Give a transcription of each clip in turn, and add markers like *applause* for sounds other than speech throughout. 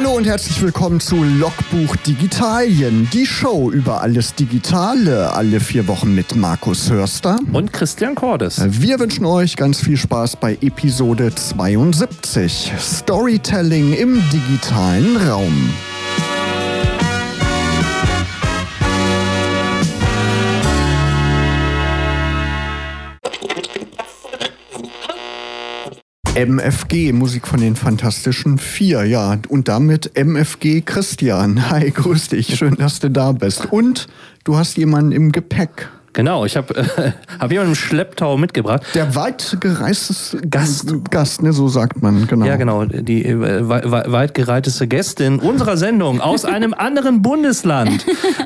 Hallo und herzlich willkommen zu Logbuch Digitalien, die Show über alles Digitale, alle vier Wochen mit Markus Hörster und Christian Cordes. Wir wünschen euch ganz viel Spaß bei Episode 72, Storytelling im digitalen Raum. MFG, Musik von den Fantastischen Vier, ja. Und damit MFG Christian. Hi, grüß dich. Schön, dass du da bist. Und du hast jemanden im Gepäck. Genau, ich habe äh, hab *laughs* jemanden im Schlepptau mitgebracht. Der weit gereisteste Gast. Gast, ne, so sagt man, genau. Ja, genau, die äh, weit gereiteste Gästin unserer Sendung aus *laughs* einem anderen Bundesland,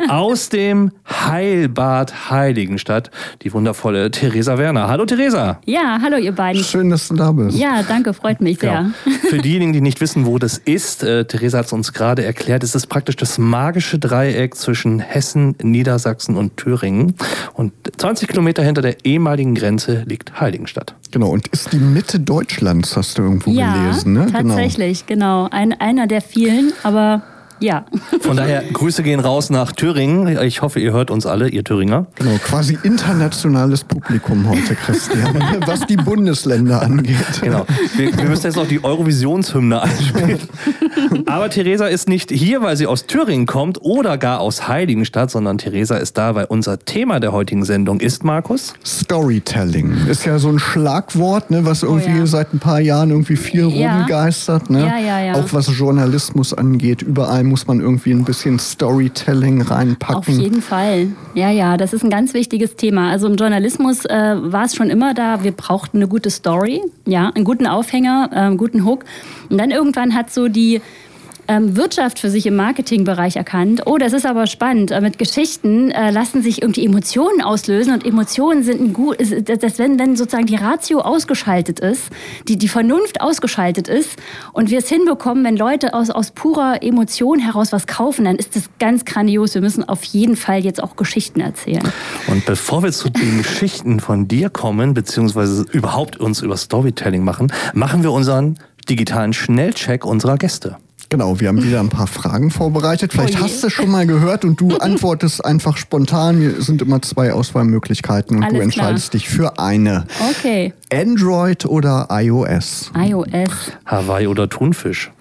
aus dem Heilbad Heiligenstadt, die wundervolle Theresa Werner. Hallo Theresa. Ja, hallo ihr beiden. Schön, dass du da bist. Ja, danke, freut mich genau. sehr. *laughs* Für diejenigen, die nicht wissen, wo das ist, äh, Theresa hat es uns gerade erklärt, es ist praktisch das magische Dreieck zwischen Hessen, Niedersachsen und Thüringen. Und 20 Kilometer hinter der ehemaligen Grenze liegt Heiligenstadt. Genau, und ist die Mitte Deutschlands, hast du irgendwo ja, gelesen, ne? Genau. Tatsächlich, genau. genau. Ein, einer der vielen, aber ja. Von daher, Grüße gehen raus nach Thüringen. Ich hoffe, ihr hört uns alle, ihr Thüringer. Genau, quasi internationales Publikum heute, Christian, *laughs* was die Bundesländer angeht. Genau. Wir, wir müssen jetzt noch die Eurovisionshymne einspielen. *laughs* Aber Theresa ist nicht hier, weil sie aus Thüringen kommt oder gar aus Heiligenstadt, sondern Theresa ist da, weil unser Thema der heutigen Sendung ist, Markus? Storytelling. Ist ja so ein Schlagwort, ne, was irgendwie oh ja. seit ein paar Jahren irgendwie viel ja. rumgeistert. Ne? Ja, ja, ja. Auch was Journalismus angeht, überall muss man irgendwie ein bisschen Storytelling reinpacken. Auf jeden Fall. Ja, ja, das ist ein ganz wichtiges Thema. Also im Journalismus äh, war es schon immer da, wir brauchten eine gute Story, ja, einen guten Aufhänger, äh, einen guten Hook. Und dann irgendwann hat so die ähm, Wirtschaft für sich im Marketingbereich erkannt. Oh, das ist aber spannend. Äh, mit Geschichten äh, lassen sich irgendwie Emotionen auslösen und Emotionen sind ein gut, das, wenn, wenn sozusagen die Ratio ausgeschaltet ist, die, die Vernunft ausgeschaltet ist und wir es hinbekommen, wenn Leute aus, aus purer Emotion heraus was kaufen, dann ist das ganz grandios. Wir müssen auf jeden Fall jetzt auch Geschichten erzählen. Und bevor wir zu den Geschichten von dir kommen, beziehungsweise überhaupt uns über Storytelling machen, machen wir unseren digitalen Schnellcheck unserer Gäste. Genau, wir haben wieder ein paar Fragen vorbereitet. Vielleicht oh hast du schon mal gehört und du *laughs* antwortest einfach spontan. Hier sind immer zwei Auswahlmöglichkeiten und Alles du entscheidest klar. dich für eine. Okay. Android oder iOS? iOS. Hawaii oder Thunfisch?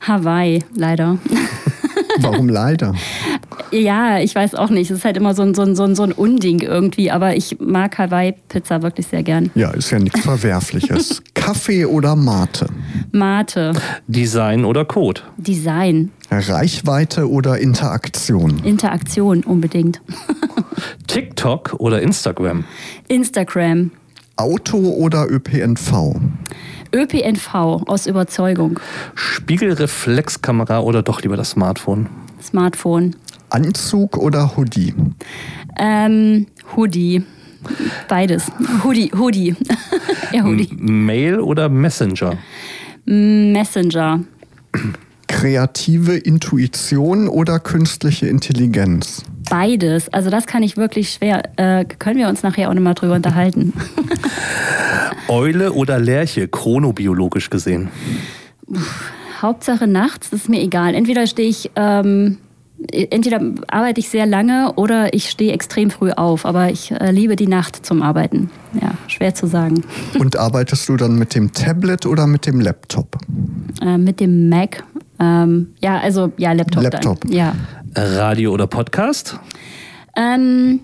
Hawaii, leider. Warum *laughs* leider? Ja, ich weiß auch nicht. Es ist halt immer so ein, so ein, so ein, so ein Unding irgendwie. Aber ich mag Hawaii-Pizza wirklich sehr gern. Ja, ist ja nichts Verwerfliches. *laughs* Kaffee oder Mate? Mate. Design oder Code? Design. Reichweite oder Interaktion? Interaktion unbedingt. *laughs* TikTok oder Instagram? Instagram. Auto oder ÖPNV? ÖPNV aus Überzeugung. Spiegelreflexkamera oder doch lieber das Smartphone? Smartphone. Anzug oder Hoodie? Ähm, Hoodie. Beides. Hoodie, Hoodie. *laughs* ja, Hoodie. Mail oder Messenger? Messenger. Kreative Intuition oder künstliche Intelligenz? Beides. Also das kann ich wirklich schwer. Äh, können wir uns nachher auch nochmal drüber unterhalten. *laughs* Eule oder Lerche, chronobiologisch gesehen? Hauptsache nachts, das ist mir egal. Entweder stehe ich ähm, entweder arbeite ich sehr lange oder ich stehe extrem früh auf, aber ich äh, liebe die Nacht zum Arbeiten. Ja, schwer zu sagen. *laughs* Und arbeitest du dann mit dem Tablet oder mit dem Laptop? Äh, mit dem Mac. Ähm, ja, also ja, Laptop. Laptop. Dann. Ja. Radio oder Podcast? Ähm,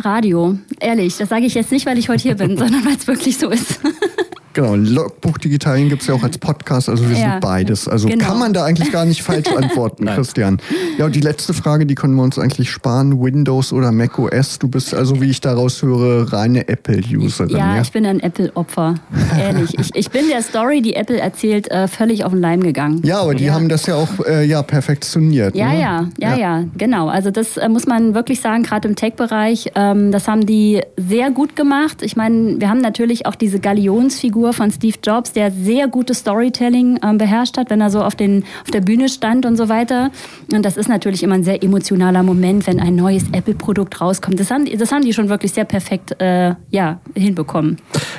Radio, ehrlich. Das sage ich jetzt nicht, weil ich heute hier bin, *laughs* sondern weil es wirklich so ist. *laughs* Genau, Logbuch Digitalien gibt es ja auch als Podcast, also wir ja, sind beides. Also genau. kann man da eigentlich gar nicht falsch *laughs* antworten, Christian. Ja, und die letzte Frage, die können wir uns eigentlich sparen. Windows oder Mac OS? Du bist also, wie ich daraus höre, reine Apple-Userin. Ja, ja, ich bin ein Apple-Opfer. Ehrlich. Ich, ich bin der Story, die Apple erzählt, äh, völlig auf den Leim gegangen. Ja, aber die ja. haben das ja auch äh, ja, perfektioniert. Ja, ne? ja, ja, ja, genau. Also das äh, muss man wirklich sagen, gerade im Tech-Bereich, ähm, das haben die sehr gut gemacht. Ich meine, wir haben natürlich auch diese Galionsfigur Figur von Steve Jobs, der sehr gutes Storytelling ähm, beherrscht hat, wenn er so auf, den, auf der Bühne stand und so weiter. Und das ist natürlich immer ein sehr emotionaler Moment, wenn ein neues Apple-Produkt rauskommt. Das haben, das haben die schon wirklich sehr perfekt äh, ja, hinbekommen.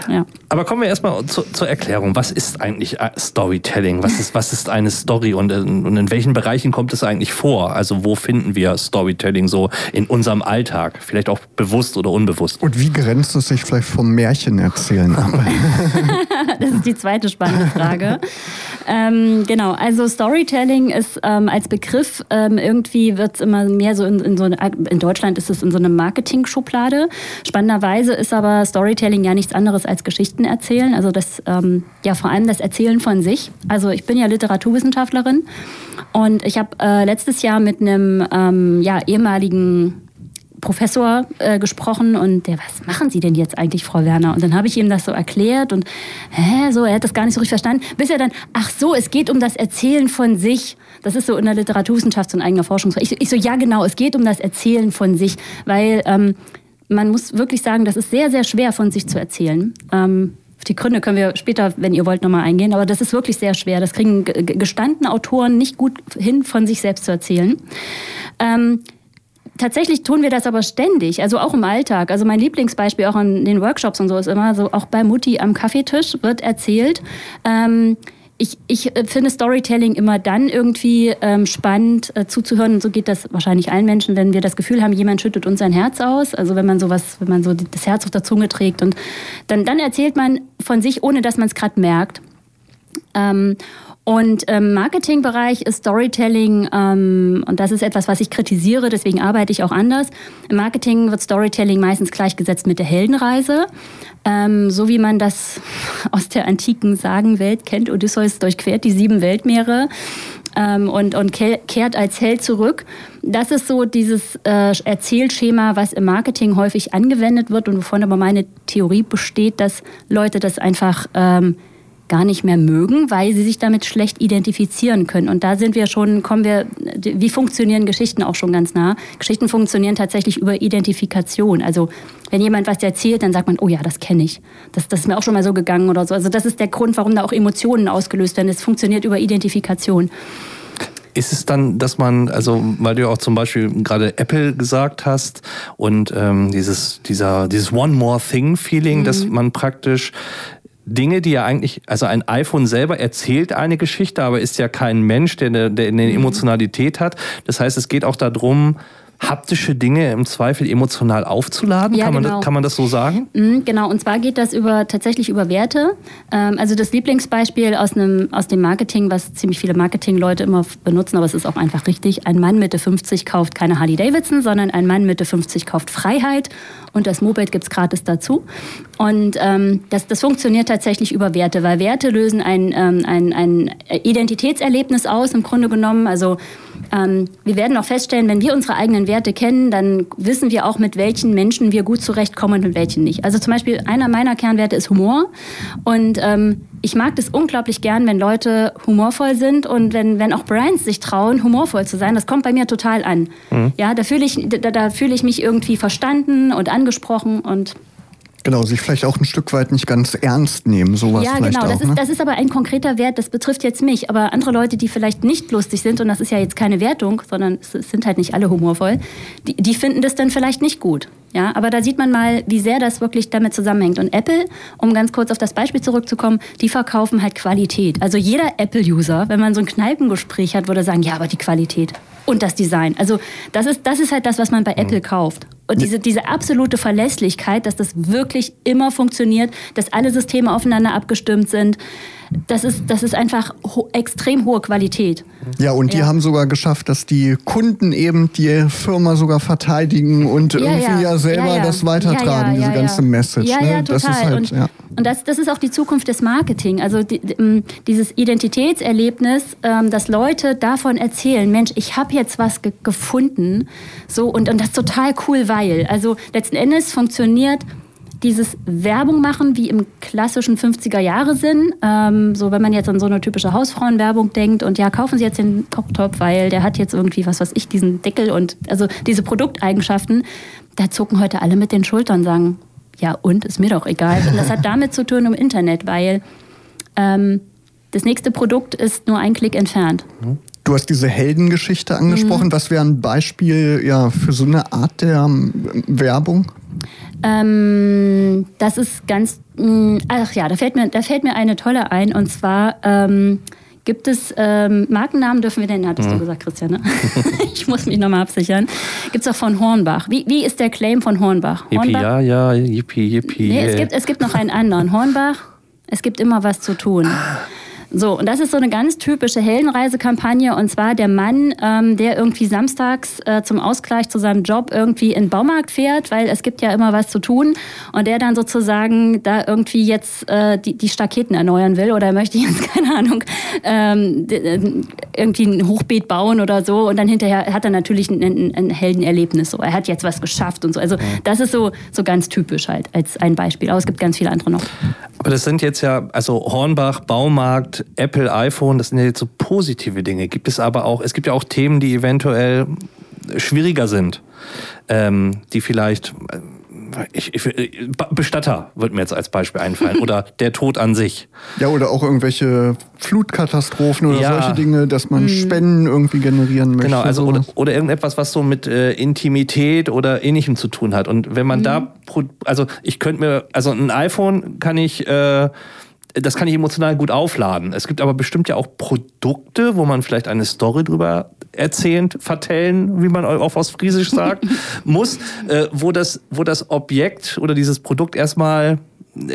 Ja. Aber kommen wir erstmal zu, zur Erklärung. Was ist eigentlich äh, Storytelling? Was ist, was ist eine Story und in, und in welchen Bereichen kommt es eigentlich vor? Also wo finden wir Storytelling so in unserem Alltag? Vielleicht auch bewusst oder unbewusst. Und wie grenzt es sich vielleicht vom Märchen erzählen ab? *laughs* *laughs* das ist die zweite spannende Frage. ähm, genau, also Storytelling ist ähm, als Begriff ähm, irgendwie wird es immer mehr so in, in so eine, in Deutschland ist es in so eine Marketing-Schublade. Spannenderweise ist aber Storytelling ja nichts anderes als Geschichten erzählen. Also das ähm, ja vor allem das Erzählen von sich. Also ich bin ja Literaturwissenschaftlerin und ich habe äh, letztes Jahr mit einem ähm, ja, ehemaligen Professor äh, gesprochen und der, was machen Sie denn jetzt eigentlich, Frau Werner? Und dann habe ich ihm das so erklärt und hä, so, er hat das gar nicht so richtig verstanden, bis er dann, ach so, es geht um das Erzählen von sich. Das ist so in der Literaturwissenschaft so ein eigener Forschungsbereich. Ich, ich, so, ja genau, es geht um das Erzählen von sich, weil ähm, man muss wirklich sagen, das ist sehr, sehr schwer von sich zu erzählen. Ähm, die Gründe können wir später, wenn ihr wollt, nochmal eingehen. Aber das ist wirklich sehr schwer. Das kriegen gestandene Autoren nicht gut hin, von sich selbst zu erzählen. Ähm, tatsächlich tun wir das aber ständig, also auch im Alltag. Also mein Lieblingsbeispiel auch in den Workshops und so ist immer so, auch bei Mutti am Kaffeetisch wird erzählt. Ähm, ich, ich finde Storytelling immer dann irgendwie ähm, spannend äh, zuzuhören. Und so geht das wahrscheinlich allen Menschen, wenn wir das Gefühl haben, jemand schüttet uns sein Herz aus. Also wenn man sowas, wenn man so das Herz auf der Zunge trägt und dann, dann erzählt man von sich, ohne dass man es gerade merkt. Ähm, und im Marketingbereich ist Storytelling, ähm, und das ist etwas, was ich kritisiere, deswegen arbeite ich auch anders. Im Marketing wird Storytelling meistens gleichgesetzt mit der Heldenreise. Ähm, so wie man das *laughs* aus der antiken Sagenwelt kennt. Odysseus durchquert die sieben Weltmeere ähm, und, und kehrt als Held zurück. Das ist so dieses äh, Erzählschema, was im Marketing häufig angewendet wird und wovon aber meine Theorie besteht, dass Leute das einfach ähm, gar nicht mehr mögen, weil sie sich damit schlecht identifizieren können. Und da sind wir schon, kommen wir, wie funktionieren Geschichten auch schon ganz nah? Geschichten funktionieren tatsächlich über Identifikation. Also wenn jemand was erzählt, dann sagt man, oh ja, das kenne ich. Das, das ist mir auch schon mal so gegangen oder so. Also das ist der Grund, warum da auch Emotionen ausgelöst werden. Es funktioniert über Identifikation. Ist es dann, dass man, also weil du auch zum Beispiel gerade Apple gesagt hast und ähm, dieses, dieser, dieses One More Thing Feeling, mhm. dass man praktisch Dinge, die ja eigentlich, also ein iPhone selber erzählt eine Geschichte, aber ist ja kein Mensch, der eine, der eine mhm. Emotionalität hat. Das heißt, es geht auch darum, haptische Dinge im Zweifel emotional aufzuladen? Ja, kann, man genau. das, kann man das so sagen? Mhm, genau, und zwar geht das über, tatsächlich über Werte. Ähm, also das Lieblingsbeispiel aus, einem, aus dem Marketing, was ziemlich viele Marketingleute immer benutzen, aber es ist auch einfach richtig. Ein Mann Mitte 50 kauft keine Harley Davidson, sondern ein Mann Mitte 50 kauft Freiheit und das Moped gibt es gratis dazu. Und ähm, das, das funktioniert tatsächlich über Werte, weil Werte lösen ein, ähm, ein, ein Identitätserlebnis aus, im Grunde genommen. Also ähm, wir werden auch feststellen, wenn wir unsere eigenen Werte kennen, dann wissen wir auch, mit welchen Menschen wir gut zurechtkommen und mit welchen nicht. Also zum Beispiel einer meiner Kernwerte ist Humor. Und ähm, ich mag das unglaublich gern, wenn Leute humorvoll sind und wenn, wenn auch Brands sich trauen, humorvoll zu sein. Das kommt bei mir total an. Mhm. Ja, da fühle ich, da, da fühle ich mich irgendwie verstanden und angesprochen und Genau, sich vielleicht auch ein Stück weit nicht ganz ernst nehmen, sowas ja, vielleicht genau. Das, auch, ist, das ist aber ein konkreter Wert, das betrifft jetzt mich. Aber andere Leute, die vielleicht nicht lustig sind, und das ist ja jetzt keine Wertung, sondern es sind halt nicht alle humorvoll, die, die finden das dann vielleicht nicht gut. Ja, aber da sieht man mal, wie sehr das wirklich damit zusammenhängt. Und Apple, um ganz kurz auf das Beispiel zurückzukommen, die verkaufen halt Qualität. Also jeder Apple-User, wenn man so ein Kneipengespräch hat, würde sagen, ja, aber die Qualität und das Design. Also das ist, das ist halt das, was man bei mhm. Apple kauft. Und diese, diese absolute Verlässlichkeit, dass das wirklich immer funktioniert, dass alle Systeme aufeinander abgestimmt sind, das ist, das ist einfach ho extrem hohe Qualität. Ja, und die ja. haben sogar geschafft, dass die Kunden eben die Firma sogar verteidigen und ja, irgendwie ja, ja selber das weitertragen, diese ganze Message. Ja, ne? ja, total. Das halt, und, und das, das ist auch die Zukunft des Marketing. Also die, die, dieses Identitätserlebnis, ähm, dass Leute davon erzählen, Mensch, ich habe jetzt was ge gefunden. So, und, und das ist total cool, weil. Also letzten Endes funktioniert dieses Werbung machen wie im klassischen 50er-Jahre-Sinn. Ähm, so, wenn man jetzt an so eine typische Hausfrauenwerbung denkt und ja, kaufen Sie jetzt den Cocktop, weil der hat jetzt irgendwie, was weiß ich, diesen Deckel und also diese Produkteigenschaften, da zucken heute alle mit den Schultern und sagen, ja, und ist mir doch egal. Und das hat damit zu tun im Internet, weil ähm, das nächste Produkt ist nur ein Klick entfernt. Du hast diese Heldengeschichte angesprochen. Mhm. Was wäre ein Beispiel ja, für so eine Art der ähm, Werbung? Ähm, das ist ganz, mh, mm, ach ja, da fällt, mir, da fällt mir eine tolle ein. Und zwar ähm, gibt es ähm, Markennamen, dürfen wir denn, hattest mhm. du gesagt, Christian, ne? *laughs* ich muss mich nochmal absichern. Gibt es auch von Hornbach. Wie, wie ist der Claim von Hornbach? Hornbach? Yippie, ja, ja, yippie, yippie. Nee, es gibt, es gibt noch einen anderen. Hornbach, es gibt immer was zu tun. So, und das ist so eine ganz typische Heldenreisekampagne. Und zwar der Mann, ähm, der irgendwie samstags äh, zum Ausgleich zu seinem Job irgendwie in den Baumarkt fährt, weil es gibt ja immer was zu tun. Und der dann sozusagen da irgendwie jetzt äh, die, die Staketen erneuern will oder möchte jetzt, *laughs* keine Ahnung, ähm, äh, irgendwie ein Hochbeet bauen oder so. Und dann hinterher hat er natürlich ein, ein, ein Heldenerlebnis. So. Er hat jetzt was geschafft und so. Also das ist so, so ganz typisch halt als ein Beispiel. Aber es gibt ganz viele andere noch. Aber das sind jetzt ja, also Hornbach, Baumarkt, Apple, iPhone, das sind ja jetzt so positive Dinge. Gibt es aber auch, es gibt ja auch Themen, die eventuell schwieriger sind, ähm, die vielleicht äh, ich, ich, Bestatter wird mir jetzt als Beispiel einfallen *laughs* oder der Tod an sich. Ja, oder auch irgendwelche Flutkatastrophen oder ja. solche Dinge, dass man mhm. Spenden irgendwie generieren möchte. Genau, also oder, oder, irgendetwas, was so mit äh, Intimität oder ähnlichem zu tun hat. Und wenn man mhm. da, also ich könnte mir, also ein iPhone kann ich äh, das kann ich emotional gut aufladen. Es gibt aber bestimmt ja auch Produkte, wo man vielleicht eine Story drüber erzählen, vertellen, wie man auch aus Friesisch sagt, *laughs* muss, äh, wo, das, wo das Objekt oder dieses Produkt erstmal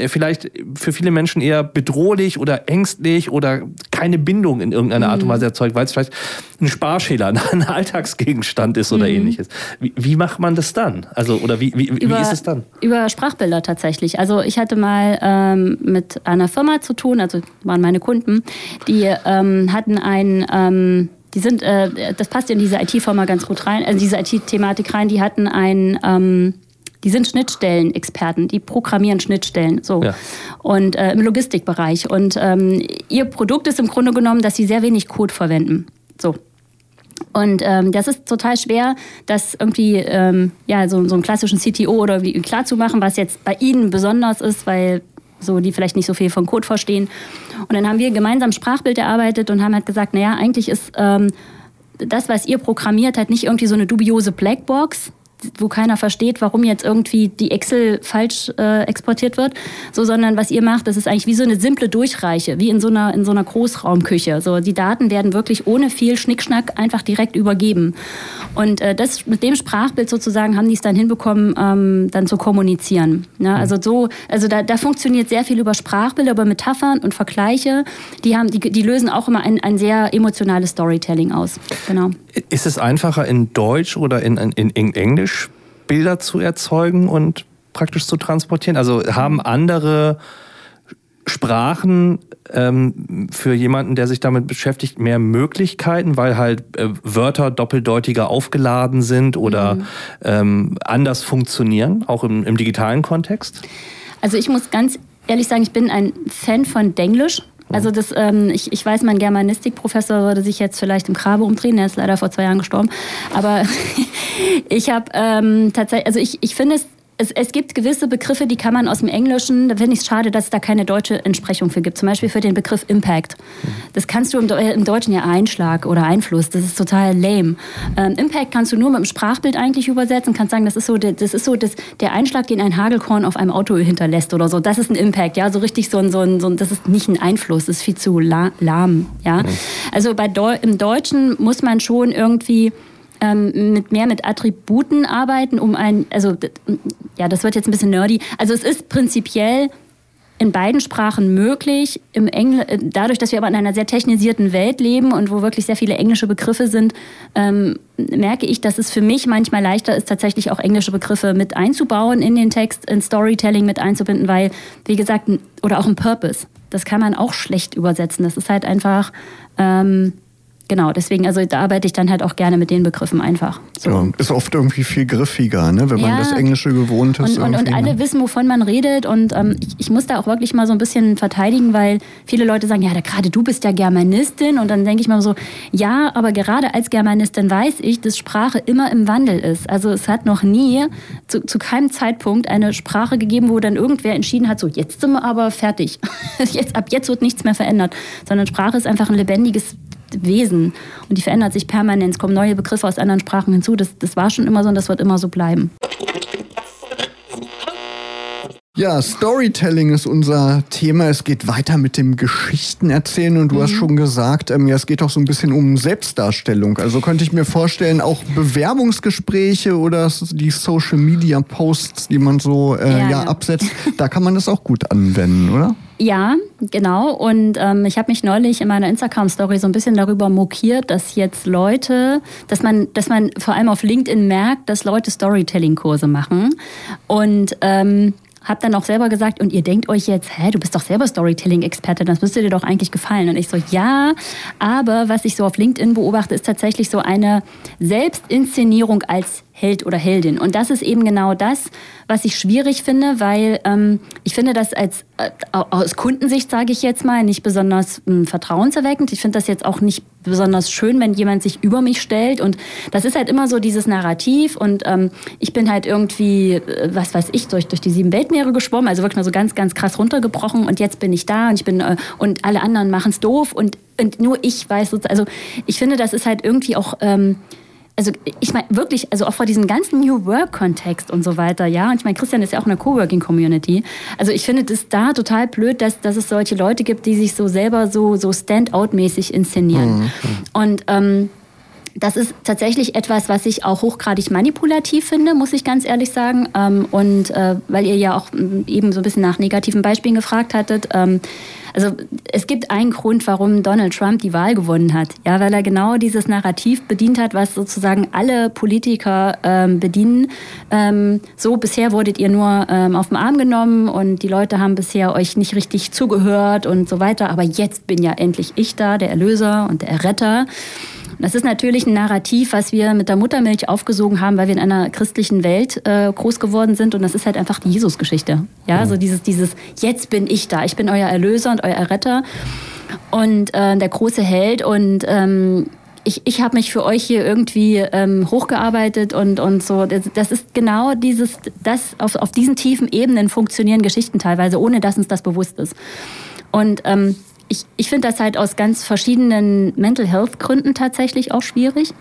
vielleicht für viele Menschen eher bedrohlich oder ängstlich oder keine Bindung in irgendeiner Art und mhm. Weise erzeugt, weil es vielleicht ein Sparschäler, *laughs* ein Alltagsgegenstand ist oder mhm. ähnliches. Wie, wie, macht man das dann? Also, oder wie, wie, über, wie ist es dann? Über Sprachbilder tatsächlich. Also ich hatte mal ähm, mit einer Firma zu tun, also waren meine Kunden, die ähm, hatten ein ähm, die sind, äh, das passt in diese IT-Firma ganz gut rein, also diese IT-Thematik rein, die hatten ein ähm, die sind Schnittstellen-Experten, die programmieren Schnittstellen. So. Ja. Und äh, im Logistikbereich. Und ähm, ihr Produkt ist im Grunde genommen, dass sie sehr wenig Code verwenden. So. Und ähm, das ist total schwer, das irgendwie ähm, ja, so, so einen klassischen CTO oder wie klar zu machen, was jetzt bei ihnen besonders ist, weil so die vielleicht nicht so viel von Code verstehen. Und dann haben wir gemeinsam Sprachbild erarbeitet und haben halt gesagt, naja, eigentlich ist ähm, das, was ihr programmiert, halt nicht irgendwie so eine dubiose Blackbox, wo keiner versteht, warum jetzt irgendwie die Excel falsch äh, exportiert wird, so, sondern was ihr macht, das ist eigentlich wie so eine simple Durchreiche, wie in so einer, in so einer Großraumküche. So, die Daten werden wirklich ohne viel Schnickschnack einfach direkt übergeben. Und äh, das, mit dem Sprachbild sozusagen haben die es dann hinbekommen, ähm, dann zu kommunizieren. Ne? Also so, also da, da funktioniert sehr viel über Sprachbilder, über Metaphern und Vergleiche. Die, haben, die, die lösen auch immer ein, ein sehr emotionales Storytelling aus. Genau. Ist es einfacher in Deutsch oder in, in, in Englisch Bilder zu erzeugen und praktisch zu transportieren? Also haben andere Sprachen ähm, für jemanden, der sich damit beschäftigt, mehr Möglichkeiten, weil halt äh, Wörter doppeldeutiger aufgeladen sind oder mhm. ähm, anders funktionieren, auch im, im digitalen Kontext? Also ich muss ganz ehrlich sagen, ich bin ein Fan von Denglisch. Also das, ähm, ich, ich weiß, mein Germanistikprofessor würde sich jetzt vielleicht im Grabe umdrehen, er ist leider vor zwei Jahren gestorben. Aber *laughs* ich habe ähm, tatsächlich, also ich, ich finde es es, es, gibt gewisse Begriffe, die kann man aus dem Englischen, da finde ich es schade, dass es da keine deutsche Entsprechung für gibt. Zum Beispiel für den Begriff Impact. Das kannst du im, im Deutschen ja Einschlag oder Einfluss. Das ist total lame. Ähm, Impact kannst du nur mit dem Sprachbild eigentlich übersetzen. Kannst sagen, das ist so, das ist so das, der Einschlag, den ein Hagelkorn auf einem Auto hinterlässt oder so. Das ist ein Impact, ja, so richtig so ein, so ein, so ein das ist nicht ein Einfluss, das ist viel zu lahm, ja. Also bei Deu im Deutschen muss man schon irgendwie ähm, mit mehr mit Attributen arbeiten, um ein, also ja, das wird jetzt ein bisschen nerdy. Also es ist prinzipiell in beiden Sprachen möglich. Im Engl äh, dadurch, dass wir aber in einer sehr technisierten Welt leben und wo wirklich sehr viele englische Begriffe sind, ähm, merke ich, dass es für mich manchmal leichter ist, tatsächlich auch englische Begriffe mit einzubauen in den Text, in Storytelling mit einzubinden, weil, wie gesagt, oder auch ein Purpose. Das kann man auch schlecht übersetzen. Das ist halt einfach ähm, genau, deswegen, also da arbeite ich dann halt auch gerne mit den Begriffen einfach. So. Ja, ist oft irgendwie viel griffiger, ne? wenn ja, man das Englische gewohnt ist. Und, und, und alle ne? wissen, wovon man redet. Und ähm, ich, ich, muss da auch wirklich mal so ein bisschen verteidigen, weil viele Leute sagen, ja, gerade du bist ja Germanistin. Und dann denke ich mal so, ja, aber gerade als Germanistin weiß ich, dass Sprache immer im Wandel ist. Also es hat noch nie zu, zu keinem Zeitpunkt eine Sprache gegeben, wo dann irgendwer entschieden hat, so jetzt sind wir aber fertig. *laughs* jetzt, ab jetzt wird nichts mehr verändert. Sondern Sprache ist einfach ein lebendiges Wesen und die verändert sich permanent. Es kommen neue Begriffe aus anderen Sprachen hinzu. Das, das war schon immer so und das wird immer so bleiben. Ja, Storytelling ist unser Thema. Es geht weiter mit dem Geschichtenerzählen und du mhm. hast schon gesagt, ähm, ja, es geht auch so ein bisschen um Selbstdarstellung. Also könnte ich mir vorstellen, auch Bewerbungsgespräche oder die Social Media Posts, die man so äh, ja, ja, absetzt, *laughs* da kann man das auch gut anwenden, oder? Ja, genau. Und ähm, ich habe mich neulich in meiner Instagram-Story so ein bisschen darüber mokiert, dass jetzt Leute, dass man, dass man vor allem auf LinkedIn merkt, dass Leute Storytelling-Kurse machen. Und ähm, habe dann auch selber gesagt, und ihr denkt euch jetzt, hä, du bist doch selber Storytelling-Experte, das müsste dir doch eigentlich gefallen. Und ich so, ja, aber was ich so auf LinkedIn beobachte, ist tatsächlich so eine Selbstinszenierung als Held oder Heldin. Und das ist eben genau das, was ich schwierig finde, weil ähm, ich finde das als äh, aus Kundensicht, sage ich jetzt mal, nicht besonders äh, vertrauenserweckend. Ich finde das jetzt auch nicht besonders schön, wenn jemand sich über mich stellt. Und das ist halt immer so dieses Narrativ. Und ähm, ich bin halt irgendwie, äh, was weiß ich, durch, durch die sieben Weltmeere geschwommen, also wirklich mal so ganz, ganz krass runtergebrochen. Und jetzt bin ich da und ich bin äh, und alle anderen machen es doof und, und nur ich weiß, also ich finde, das ist halt irgendwie auch ähm, also ich meine wirklich, also auch vor diesem ganzen New Work-Kontext und so weiter, ja. Und ich meine, Christian ist ja auch in der Coworking-Community. Also ich finde das da total blöd, dass, dass es solche Leute gibt, die sich so selber so, so Stand-out-mäßig inszenieren. Mhm. Und ähm, das ist tatsächlich etwas, was ich auch hochgradig manipulativ finde, muss ich ganz ehrlich sagen. Ähm, und äh, weil ihr ja auch mm, eben so ein bisschen nach negativen Beispielen gefragt hattet. Ähm, also es gibt einen Grund, warum Donald Trump die Wahl gewonnen hat. Ja, weil er genau dieses Narrativ bedient hat, was sozusagen alle Politiker ähm, bedienen. so bisher wurdet ihr nur auf den Arm genommen und die Leute haben bisher euch nicht richtig zugehört und so weiter. Aber jetzt bin ja endlich ich da, der Erlöser und der Erretter. Das ist natürlich ein Narrativ, was wir mit der Muttermilch aufgesogen haben, weil wir in einer christlichen Welt äh, groß geworden sind. Und das ist halt einfach die Jesus-Geschichte. Ja, mhm. so dieses, dieses, jetzt bin ich da, ich bin euer Erlöser und euer Retter und äh, der große Held. Und ähm, ich, ich habe mich für euch hier irgendwie ähm, hochgearbeitet und, und so. Das, das ist genau dieses, das auf, auf diesen tiefen Ebenen funktionieren Geschichten teilweise, ohne dass uns das bewusst ist. Und ähm, ich, ich finde das halt aus ganz verschiedenen Mental Health Gründen tatsächlich auch schwierig.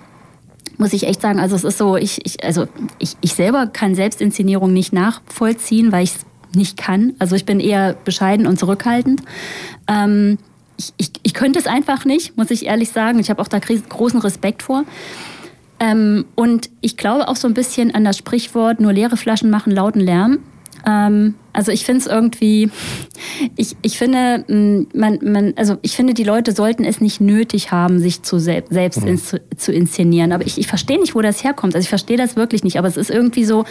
Muss ich echt sagen. Also es ist so, ich, ich, also ich, ich selber kann Selbstinszenierung nicht nachvollziehen, weil ich es nicht kann. Also ich bin eher bescheiden und zurückhaltend. Ähm, ich, ich, ich könnte es einfach nicht, muss ich ehrlich sagen. Ich habe auch da großen Respekt vor. Ähm, und ich glaube auch so ein bisschen an das Sprichwort, nur leere Flaschen machen lauten Lärm. Ähm, also ich finde es irgendwie, ich, ich finde, man, man, also ich finde, die Leute sollten es nicht nötig haben, sich zu sel selbst mhm. ins, zu inszenieren. Aber ich, ich verstehe nicht, wo das herkommt. Also ich verstehe das wirklich nicht. Aber es ist irgendwie so,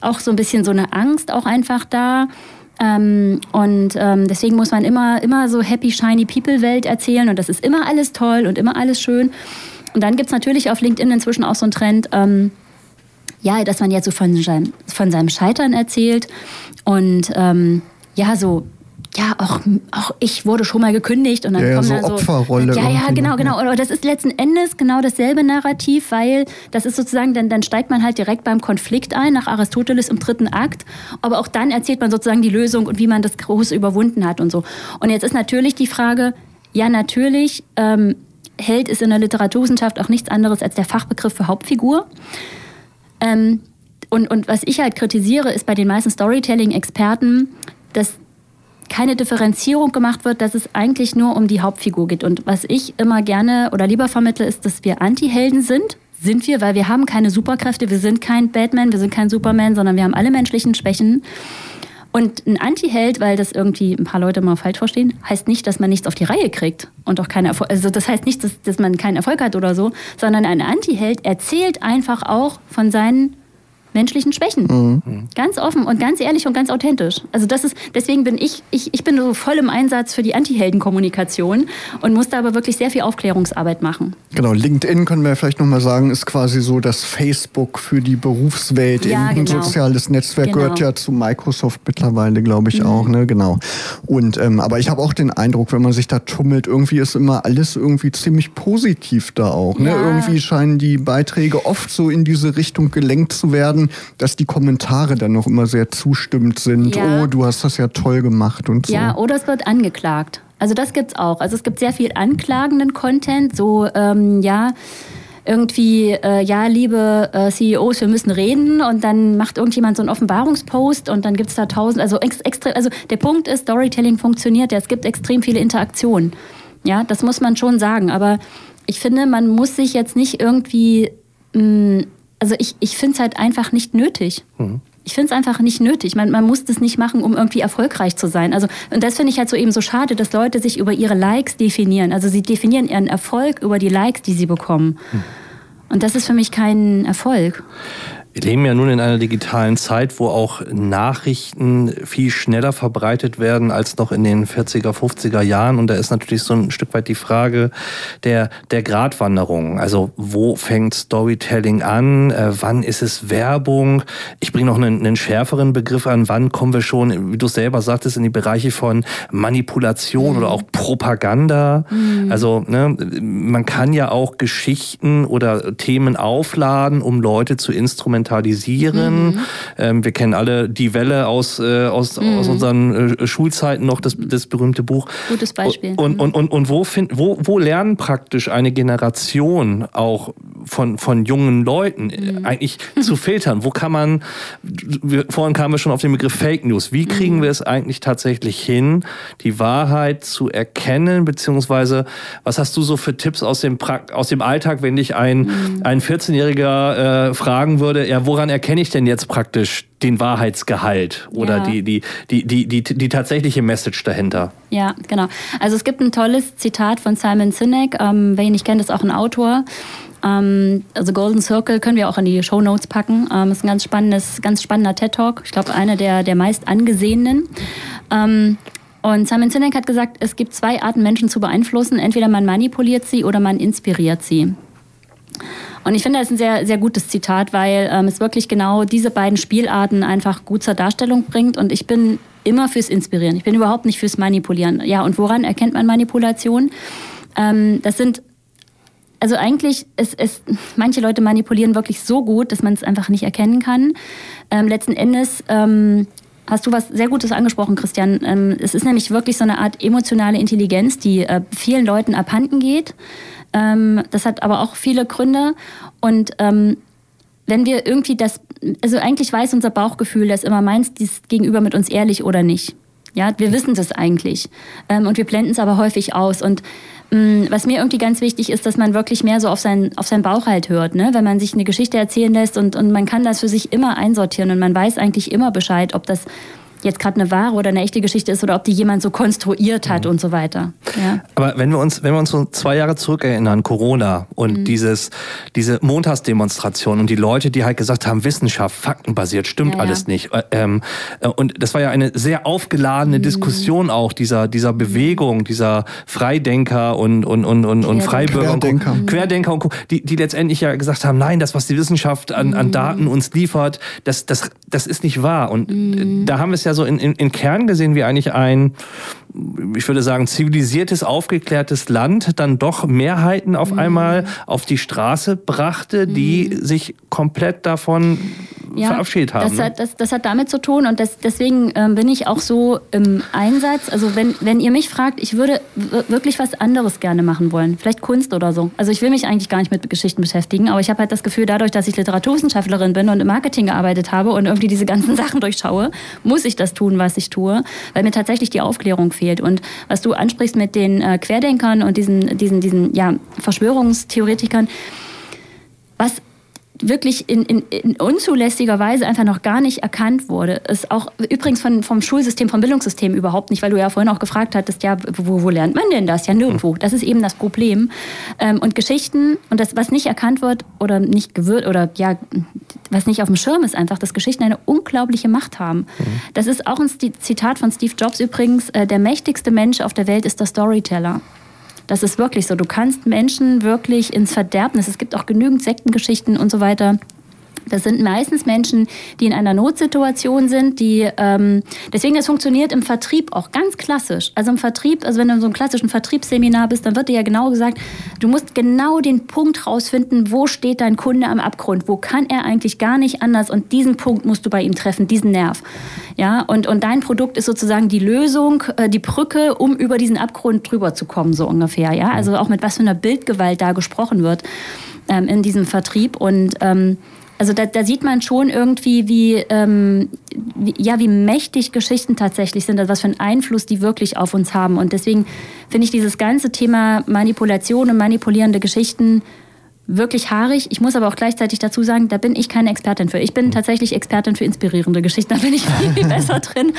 auch so ein bisschen so eine Angst auch einfach da. Ähm, und ähm, deswegen muss man immer, immer so Happy, Shiny People-Welt erzählen. Und das ist immer alles toll und immer alles schön. Und dann gibt es natürlich auf LinkedIn inzwischen auch so einen Trend, ähm, ja, dass man jetzt so von seinem, von seinem Scheitern erzählt und ähm, ja, so ja, auch, auch ich wurde schon mal gekündigt und dann ja, kommen ja, so da so Opferrolle. Ja, ja, genau, genau. Und das ist letzten Endes genau dasselbe Narrativ, weil das ist sozusagen, dann, dann steigt man halt direkt beim Konflikt ein, nach Aristoteles im dritten Akt. Aber auch dann erzählt man sozusagen die Lösung und wie man das Große überwunden hat und so. Und jetzt ist natürlich die Frage, ja, natürlich, ähm, Held ist in der Literaturwissenschaft auch nichts anderes als der Fachbegriff für Hauptfigur. Ähm, und, und was ich halt kritisiere, ist bei den meisten Storytelling-Experten, dass keine Differenzierung gemacht wird, dass es eigentlich nur um die Hauptfigur geht. Und was ich immer gerne oder lieber vermittle, ist, dass wir Anti-Helden sind. Sind wir, weil wir haben keine Superkräfte, wir sind kein Batman, wir sind kein Superman, sondern wir haben alle menschlichen Schwächen. Und ein Anti-Held, weil das irgendwie ein paar Leute mal falsch verstehen, heißt nicht, dass man nichts auf die Reihe kriegt und auch keine Erfolg. Also das heißt nicht, dass, dass man keinen Erfolg hat oder so, sondern ein Anti-Held erzählt einfach auch von seinen menschlichen Schwächen. Mhm. Ganz offen und ganz ehrlich und ganz authentisch. Also das ist, deswegen bin ich, ich, ich bin so voll im Einsatz für die Anti-Helden-Kommunikation und muss da aber wirklich sehr viel Aufklärungsarbeit machen. Genau, LinkedIn können wir vielleicht nochmal sagen, ist quasi so das Facebook für die Berufswelt. Ja, ein genau. soziales Netzwerk genau. gehört ja zu Microsoft mittlerweile, glaube ich mhm. auch, ne? Genau. Und ähm, aber ich habe auch den Eindruck, wenn man sich da tummelt, irgendwie ist immer alles irgendwie ziemlich positiv da auch. Ne? Ja. Irgendwie scheinen die Beiträge oft so in diese Richtung gelenkt zu werden, dass die Kommentare dann noch immer sehr zustimmend sind. Ja. Oh, du hast das ja toll gemacht und so. Ja, oder es wird angeklagt. Also das gibt's auch. Also es gibt sehr viel anklagenden Content, so ähm, ja irgendwie, äh, ja, liebe äh, CEOs, wir müssen reden und dann macht irgendjemand so einen Offenbarungspost und dann gibt es da tausend, also ex, extra, also der Punkt ist, Storytelling funktioniert ja, es gibt extrem viele Interaktionen. Ja, das muss man schon sagen, aber ich finde, man muss sich jetzt nicht irgendwie, mh, mm, also ich, ich finde es halt einfach nicht nötig. Mhm. Ich finde es einfach nicht nötig. Man, man muss das nicht machen, um irgendwie erfolgreich zu sein. Also, und das finde ich halt so eben so schade, dass Leute sich über ihre Likes definieren. Also sie definieren ihren Erfolg über die Likes, die sie bekommen. Mhm. Und das ist für mich kein Erfolg. Wir leben ja nun in einer digitalen Zeit, wo auch Nachrichten viel schneller verbreitet werden als noch in den 40er, 50er Jahren. Und da ist natürlich so ein Stück weit die Frage der, der Gratwanderung. Also wo fängt Storytelling an? Äh, wann ist es Werbung? Ich bringe noch einen, einen schärferen Begriff an. Wann kommen wir schon, wie du selber sagtest, in die Bereiche von Manipulation mhm. oder auch Propaganda? Mhm. Also ne, man kann ja auch Geschichten oder Themen aufladen, um Leute zu instrumentieren instrumentalisieren. Mhm. Ähm, wir kennen alle die Welle aus, äh, aus, mhm. aus unseren äh, Schulzeiten noch, das, das berühmte Buch. Gutes Beispiel. Und, und, und, und wo, find, wo, wo lernen praktisch eine Generation auch von, von jungen Leuten mhm. eigentlich *laughs* zu filtern? Wo kann man, wir, vorhin kamen wir schon auf den Begriff Fake News, wie kriegen mhm. wir es eigentlich tatsächlich hin, die Wahrheit zu erkennen, beziehungsweise was hast du so für Tipps aus dem, aus dem Alltag, wenn dich ein, mhm. ein 14-Jähriger äh, fragen würde, ja, woran erkenne ich denn jetzt praktisch den Wahrheitsgehalt oder ja. die, die, die, die, die, die tatsächliche Message dahinter? Ja, genau. Also es gibt ein tolles Zitat von Simon Sinek, ähm, wer ihn nicht kennt, ist auch ein Autor. Ähm, also Golden Circle können wir auch in die Show Notes packen. Ähm, ist ein ganz spannendes, ganz spannender TED Talk. Ich glaube, einer der, der meist angesehenen. Ähm, und Simon Sinek hat gesagt, es gibt zwei Arten, Menschen zu beeinflussen. Entweder man manipuliert sie oder man inspiriert sie. Und ich finde, das ist ein sehr, sehr gutes Zitat, weil ähm, es wirklich genau diese beiden Spielarten einfach gut zur Darstellung bringt. Und ich bin immer fürs Inspirieren. Ich bin überhaupt nicht fürs Manipulieren. Ja, und woran erkennt man Manipulation? Ähm, das sind also eigentlich, ist es, manche Leute manipulieren wirklich so gut, dass man es einfach nicht erkennen kann. Ähm, letzten Endes ähm, hast du was sehr Gutes angesprochen, Christian. Ähm, es ist nämlich wirklich so eine Art emotionale Intelligenz, die äh, vielen Leuten abhanden geht. Ähm, das hat aber auch viele Gründe. Und ähm, wenn wir irgendwie das, also eigentlich weiß unser Bauchgefühl das immer, meinst dies gegenüber mit uns ehrlich oder nicht. Ja, wir wissen das eigentlich. Und wir blenden es aber häufig aus. Und was mir irgendwie ganz wichtig ist, dass man wirklich mehr so auf, sein, auf seinen Bauch halt hört. Ne? Wenn man sich eine Geschichte erzählen lässt und, und man kann das für sich immer einsortieren und man weiß eigentlich immer Bescheid, ob das jetzt gerade eine wahre oder eine echte Geschichte ist oder ob die jemand so konstruiert hat mhm. und so weiter. Ja. Aber wenn wir uns, wenn wir uns so zwei Jahre zurückerinnern, Corona und mhm. dieses, diese Montagsdemonstration und die Leute, die halt gesagt haben, Wissenschaft, faktenbasiert, stimmt ja, alles ja. nicht. Äh, ähm, äh, und das war ja eine sehr aufgeladene mhm. Diskussion auch dieser, dieser Bewegung, dieser Freidenker und, und, und, und, und Freibürger Querdenker. und Querdenker und die, die letztendlich ja gesagt haben, nein, das, was die Wissenschaft an, an mhm. Daten uns liefert, das, das, das ist nicht wahr. Und mhm. da haben wir es ja so in, in, in Kern gesehen wie eigentlich ein, ich würde sagen, zivilisiertes, aufgeklärtes Land dann doch Mehrheiten auf mhm. einmal auf die Straße brachte, die mhm. sich komplett davon ja, verabschiedet haben. Das hat, das, das hat damit zu tun und das, deswegen ähm, bin ich auch so im Einsatz. Also wenn, wenn ihr mich fragt, ich würde wirklich was anderes gerne machen wollen. Vielleicht Kunst oder so. Also ich will mich eigentlich gar nicht mit Geschichten beschäftigen, aber ich habe halt das Gefühl, dadurch, dass ich Literaturwissenschaftlerin bin und im Marketing gearbeitet habe und irgendwie diese ganzen *laughs* Sachen durchschaue, muss ich das tun, was ich tue, weil mir tatsächlich die Aufklärung fehlt. Und was du ansprichst mit den äh, Querdenkern und diesen, diesen, diesen ja, Verschwörungstheoretikern, was wirklich in, in, in, unzulässiger Weise einfach noch gar nicht erkannt wurde. Ist auch übrigens von, vom Schulsystem, vom Bildungssystem überhaupt nicht, weil du ja vorhin auch gefragt hattest, ja, wo, wo lernt man denn das? Ja, nirgendwo. Das ist eben das Problem. Ähm, und Geschichten und das, was nicht erkannt wird oder nicht gewürzt oder ja, was nicht auf dem Schirm ist, einfach, dass Geschichten eine unglaubliche Macht haben. Mhm. Das ist auch ein Zitat von Steve Jobs übrigens, äh, der mächtigste Mensch auf der Welt ist der Storyteller. Das ist wirklich so. Du kannst Menschen wirklich ins Verderbnis. Es gibt auch genügend Sektengeschichten und so weiter, das sind meistens Menschen, die in einer Notsituation sind, die ähm, deswegen das funktioniert im Vertrieb auch ganz klassisch. Also im Vertrieb, also wenn du in so einem klassischen Vertriebsseminar bist, dann wird dir ja genau gesagt, du musst genau den Punkt rausfinden, wo steht dein Kunde am Abgrund, wo kann er eigentlich gar nicht anders und diesen Punkt musst du bei ihm treffen, diesen Nerv. Ja, und, und dein Produkt ist sozusagen die Lösung, äh, die Brücke, um über diesen Abgrund drüber zu kommen, so ungefähr. Ja, also auch mit was für einer Bildgewalt da gesprochen wird ähm, in diesem Vertrieb und ähm, also da, da, sieht man schon irgendwie, wie, ähm, wie, ja, wie mächtig Geschichten tatsächlich sind, also was für einen Einfluss die wirklich auf uns haben. Und deswegen finde ich dieses ganze Thema Manipulation und manipulierende Geschichten wirklich haarig. Ich muss aber auch gleichzeitig dazu sagen, da bin ich keine Expertin für. Ich bin tatsächlich Expertin für inspirierende Geschichten. Da bin ich viel *laughs* besser drin.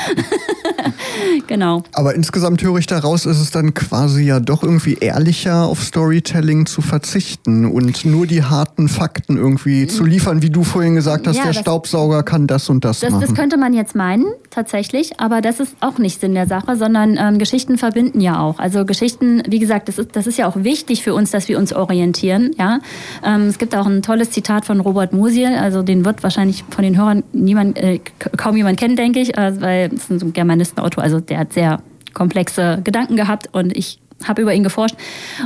*laughs* genau. Aber insgesamt höre ich daraus, ist es dann quasi ja doch irgendwie ehrlicher auf Storytelling zu verzichten und nur die harten Fakten irgendwie zu liefern, wie du vorhin gesagt hast, ja, der Staubsauger kann das und das, das machen. Das könnte man jetzt meinen, tatsächlich, aber das ist auch nicht Sinn der Sache, sondern ähm, Geschichten verbinden ja auch. Also Geschichten, wie gesagt, das ist, das ist ja auch wichtig für uns, dass wir uns orientieren, ja. Ähm, es gibt auch ein tolles Zitat von Robert Musil, also den wird wahrscheinlich von den Hörern niemand, äh, kaum jemand kennen, denke ich, äh, weil es ist ein Germanistenautor, also der hat sehr komplexe Gedanken gehabt und ich habe über ihn geforscht.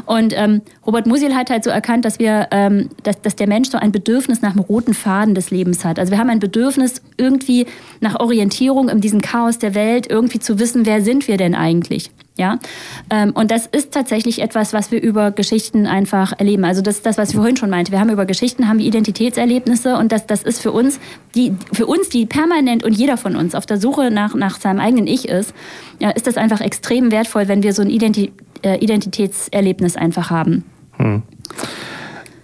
Und ähm, Robert Musil hat halt so erkannt, dass wir, ähm, dass, dass der Mensch so ein Bedürfnis nach dem roten Faden des Lebens hat. Also wir haben ein Bedürfnis irgendwie nach Orientierung in diesem Chaos der Welt, irgendwie zu wissen, wer sind wir denn eigentlich? Ja, ähm, und das ist tatsächlich etwas, was wir über Geschichten einfach erleben. Also das ist das, was ich vorhin schon meinte. Wir haben über Geschichten haben wir Identitätserlebnisse und das, das ist für uns die für uns die permanent und jeder von uns auf der Suche nach nach seinem eigenen Ich ist, ja, ist das einfach extrem wertvoll, wenn wir so ein äh, Identitätserlebnis einfach haben. Hm.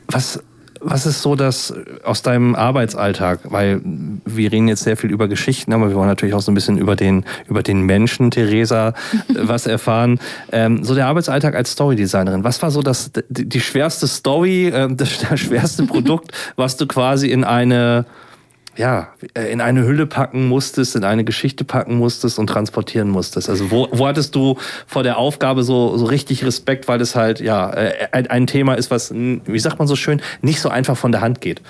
Was was ist so das aus deinem Arbeitsalltag? Weil wir reden jetzt sehr viel über Geschichten, aber wir wollen natürlich auch so ein bisschen über den, über den Menschen, Theresa, *laughs* was erfahren. Ähm, so der Arbeitsalltag als Storydesignerin. Was war so das, die schwerste Story, äh, das, das schwerste Produkt, was du quasi in eine ja, äh, in eine Hülle packen musstest, in eine Geschichte packen musstest und transportieren musstest. Also wo, wo hattest du vor der Aufgabe so, so richtig Respekt, weil es halt ja äh, ein, ein Thema ist, was, wie sagt man so schön, nicht so einfach von der Hand geht?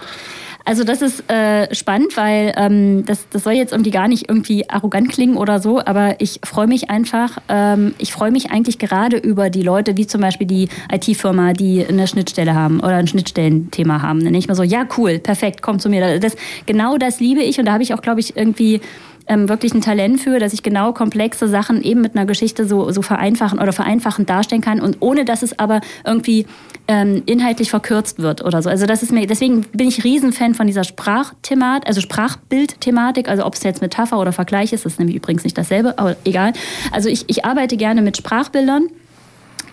Also das ist äh, spannend, weil ähm, das, das soll jetzt irgendwie gar nicht irgendwie arrogant klingen oder so, aber ich freue mich einfach, ähm, ich freue mich eigentlich gerade über die Leute, wie zum Beispiel die IT-Firma, die eine Schnittstelle haben oder ein Schnittstellenthema haben. Dann denke ich mir so, ja cool, perfekt, komm zu mir. Das, genau das liebe ich und da habe ich auch, glaube ich, irgendwie ähm, wirklich ein Talent für, dass ich genau komplexe Sachen eben mit einer Geschichte so, so vereinfachen oder vereinfachend darstellen kann und ohne, dass es aber irgendwie ähm, inhaltlich verkürzt wird oder so. Also das ist mir, deswegen bin ich Riesenfan von dieser Sprachthematik, also Sprachbildthematik, also ob es jetzt Metapher oder Vergleich ist, das ist nämlich übrigens nicht dasselbe, aber egal. Also ich, ich arbeite gerne mit Sprachbildern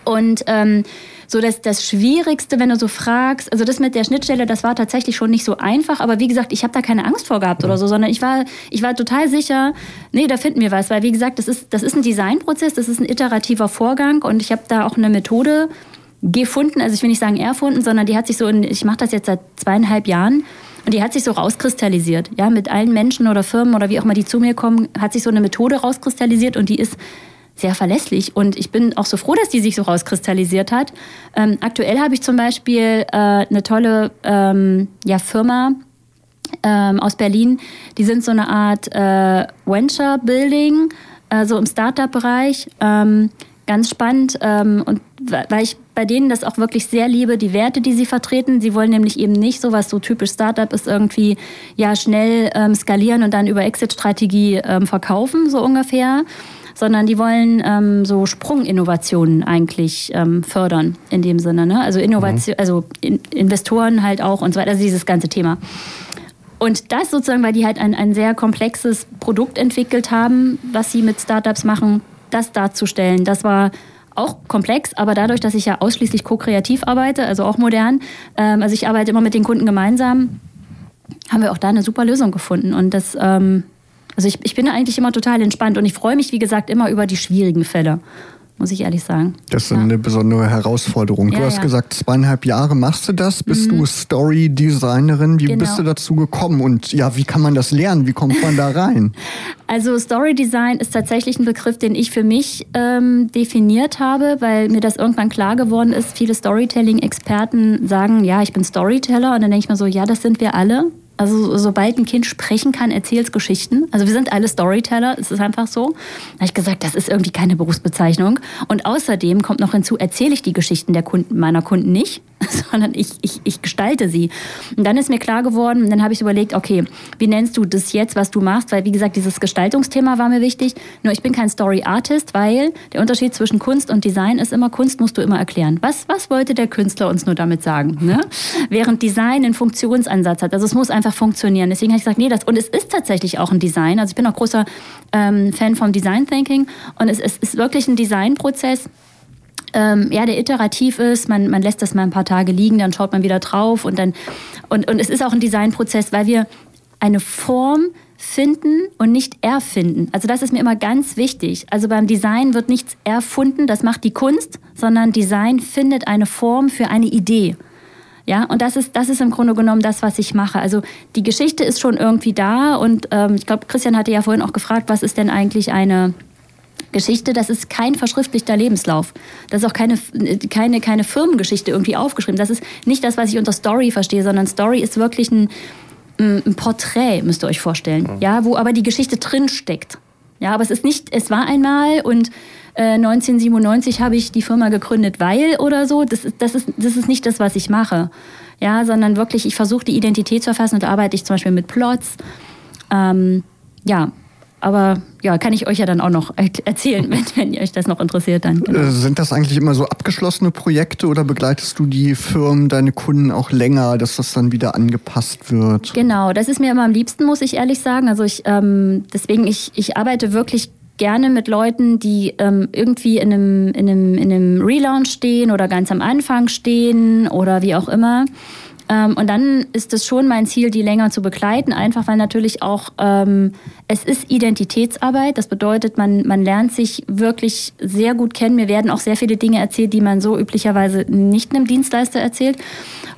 und ähm, so das, das Schwierigste, wenn du so fragst, also das mit der Schnittstelle, das war tatsächlich schon nicht so einfach, aber wie gesagt, ich habe da keine Angst vor gehabt oder so, sondern ich war, ich war total sicher, nee, da finden wir was, weil wie gesagt, das ist, das ist ein Designprozess, das ist ein iterativer Vorgang und ich habe da auch eine Methode gefunden, also ich will nicht sagen erfunden, sondern die hat sich so, in, ich mache das jetzt seit zweieinhalb Jahren und die hat sich so rauskristallisiert, ja, mit allen Menschen oder Firmen oder wie auch immer die zu mir kommen, hat sich so eine Methode rauskristallisiert und die ist sehr verlässlich. Und ich bin auch so froh, dass die sich so rauskristallisiert hat. Ähm, aktuell habe ich zum Beispiel äh, eine tolle ähm, ja, Firma ähm, aus Berlin. Die sind so eine Art äh, Venture Building, äh, so im Startup-Bereich. Ähm, ganz spannend. Ähm, und weil ich bei denen das auch wirklich sehr liebe, die Werte, die sie vertreten. Sie wollen nämlich eben nicht so was so typisch Startup ist, irgendwie ja schnell ähm, skalieren und dann über Exit-Strategie verkaufen, so ungefähr sondern die wollen ähm, so Sprunginnovationen eigentlich ähm, fördern in dem Sinne. Ne? Also Innovation, mhm. also in, Investoren halt auch und so weiter, also dieses ganze Thema. Und das sozusagen, weil die halt ein, ein sehr komplexes Produkt entwickelt haben, was sie mit Startups machen, das darzustellen, das war auch komplex, aber dadurch, dass ich ja ausschließlich ko-kreativ arbeite, also auch modern, ähm, also ich arbeite immer mit den Kunden gemeinsam, haben wir auch da eine super Lösung gefunden. Und das also ich, ich bin eigentlich immer total entspannt und ich freue mich, wie gesagt, immer über die schwierigen Fälle. Muss ich ehrlich sagen. Das ist ja. eine besondere Herausforderung. Ja, du hast ja. gesagt, zweieinhalb Jahre machst du das, bist mhm. du Story-Designerin. Wie genau. bist du dazu gekommen und ja, wie kann man das lernen? Wie kommt man da rein? *laughs* Also Story Design ist tatsächlich ein Begriff, den ich für mich ähm, definiert habe, weil mir das irgendwann klar geworden ist. Viele Storytelling-Experten sagen, ja, ich bin Storyteller und dann denke ich mir so, ja, das sind wir alle. Also sobald ein Kind sprechen kann, erzählt es Geschichten. Also wir sind alle Storyteller, es ist einfach so. Da habe ich gesagt, das ist irgendwie keine Berufsbezeichnung. Und außerdem kommt noch hinzu, erzähle ich die Geschichten der Kunden, meiner Kunden nicht. *laughs* sondern ich, ich, ich gestalte sie. Und dann ist mir klar geworden, dann habe ich überlegt, okay, wie nennst du das jetzt, was du machst? Weil, wie gesagt, dieses Gestaltungsthema war mir wichtig. Nur ich bin kein Story-Artist, weil der Unterschied zwischen Kunst und Design ist immer, Kunst musst du immer erklären. Was, was wollte der Künstler uns nur damit sagen? Ne? Während Design einen Funktionsansatz hat. Also es muss einfach funktionieren. Deswegen habe ich gesagt, nee, das, und es ist tatsächlich auch ein Design. Also ich bin auch großer ähm, Fan vom Design Thinking und es, es ist wirklich ein Designprozess ähm, ja, der iterativ ist. Man, man lässt das mal ein paar Tage liegen, dann schaut man wieder drauf und dann und, und es ist auch ein Designprozess, weil wir eine Form finden und nicht erfinden. Also das ist mir immer ganz wichtig. Also beim Design wird nichts erfunden, das macht die Kunst, sondern Design findet eine Form für eine Idee. Ja, und das ist, das ist im Grunde genommen das, was ich mache. Also die Geschichte ist schon irgendwie da und ähm, ich glaube, Christian hatte ja vorhin auch gefragt, was ist denn eigentlich eine, Geschichte, das ist kein verschriftlichter Lebenslauf. Das ist auch keine, keine, keine Firmengeschichte irgendwie aufgeschrieben. Das ist nicht das, was ich unter Story verstehe, sondern Story ist wirklich ein, ein Porträt, müsst ihr euch vorstellen. Mhm. Ja, wo aber die Geschichte drin steckt. Ja, aber es ist nicht, es war einmal und äh, 1997 habe ich die Firma gegründet, weil oder so. Das ist, das, ist, das ist nicht das, was ich mache. Ja, sondern wirklich, ich versuche die Identität zu erfassen und da arbeite ich zum Beispiel mit Plots. Ähm, ja, aber ja, kann ich euch ja dann auch noch erzählen, *laughs* wenn, wenn ihr euch das noch interessiert. Dann, genau. Äh, sind das eigentlich immer so abgeschlossene Projekte oder begleitest du die Firmen, deine Kunden auch länger, dass das dann wieder angepasst wird? Genau, das ist mir immer am liebsten, muss ich ehrlich sagen. Also ich, ähm, deswegen, ich, ich arbeite wirklich gerne mit Leuten, die ähm, irgendwie in einem, in, einem, in einem Relaunch stehen oder ganz am Anfang stehen oder wie auch immer. Ähm, und dann ist es schon mein Ziel, die länger zu begleiten, einfach weil natürlich auch ähm, es ist Identitätsarbeit. Das bedeutet, man, man lernt sich wirklich sehr gut kennen. Mir werden auch sehr viele Dinge erzählt, die man so üblicherweise nicht einem Dienstleister erzählt.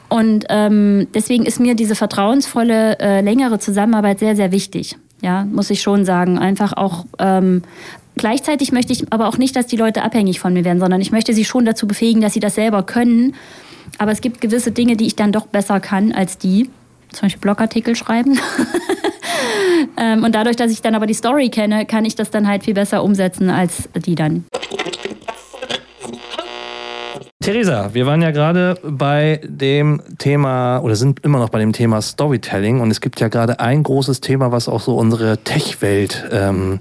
Und ähm, deswegen ist mir diese vertrauensvolle, äh, längere Zusammenarbeit sehr, sehr wichtig. Ja, muss ich schon sagen. Einfach auch ähm, Gleichzeitig möchte ich aber auch nicht, dass die Leute abhängig von mir werden, sondern ich möchte sie schon dazu befähigen, dass sie das selber können aber es gibt gewisse Dinge, die ich dann doch besser kann als die. Zum Beispiel Blogartikel schreiben. *laughs* ähm, und dadurch, dass ich dann aber die Story kenne, kann ich das dann halt viel besser umsetzen als die dann. Theresa, wir waren ja gerade bei dem Thema oder sind immer noch bei dem Thema Storytelling und es gibt ja gerade ein großes Thema, was auch so unsere Tech-Welt ähm,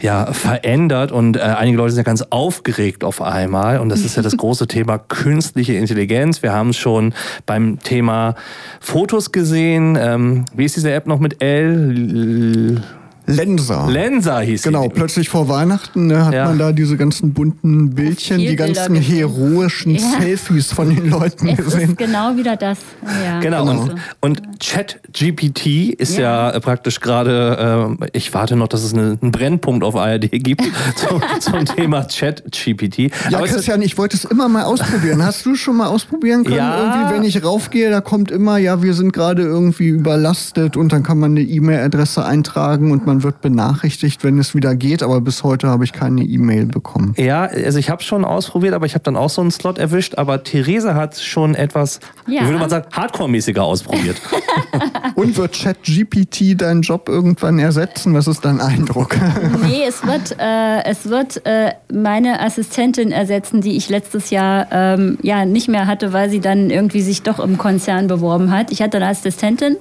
ja, verändert und äh, einige Leute sind ja ganz aufgeregt auf einmal und das ist ja das *laughs* große Thema künstliche Intelligenz. Wir haben es schon beim Thema Fotos gesehen. Ähm, wie ist diese App noch mit L? Lensa. Lensa hieß Genau, sie. plötzlich vor Weihnachten ne, hat ja. man da diese ganzen bunten Bildchen, die ganzen heroischen ja. Selfies von den Leuten es gesehen. Ist genau wieder das. Ja, genau. genau. Und, und ChatGPT ist ja, äh, praktisch gerade, äh, ich warte noch, dass es eine, einen Brennpunkt auf ARD gibt *laughs* zum, zum Thema ChatGPT. Ja, Aber Christian, ich wollte es immer mal ausprobieren. Hast du schon mal ausprobieren können? Ja. Irgendwie, wenn ich raufgehe, da kommt immer, ja, wir sind gerade irgendwie überlastet und dann kann man eine E-Mail-Adresse eintragen und man man wird benachrichtigt, wenn es wieder geht, aber bis heute habe ich keine E-Mail bekommen. Ja, also ich habe schon ausprobiert, aber ich habe dann auch so einen Slot erwischt, aber Theresa hat schon etwas, ja. würde man sagen, hardcore-mäßiger ausprobiert. *laughs* Und wird ChatGPT deinen Job irgendwann ersetzen? Was ist dein Eindruck? *laughs* nee, es wird, äh, es wird äh, meine Assistentin ersetzen, die ich letztes Jahr ähm, ja, nicht mehr hatte, weil sie dann irgendwie sich doch im Konzern beworben hat. Ich hatte eine Assistentin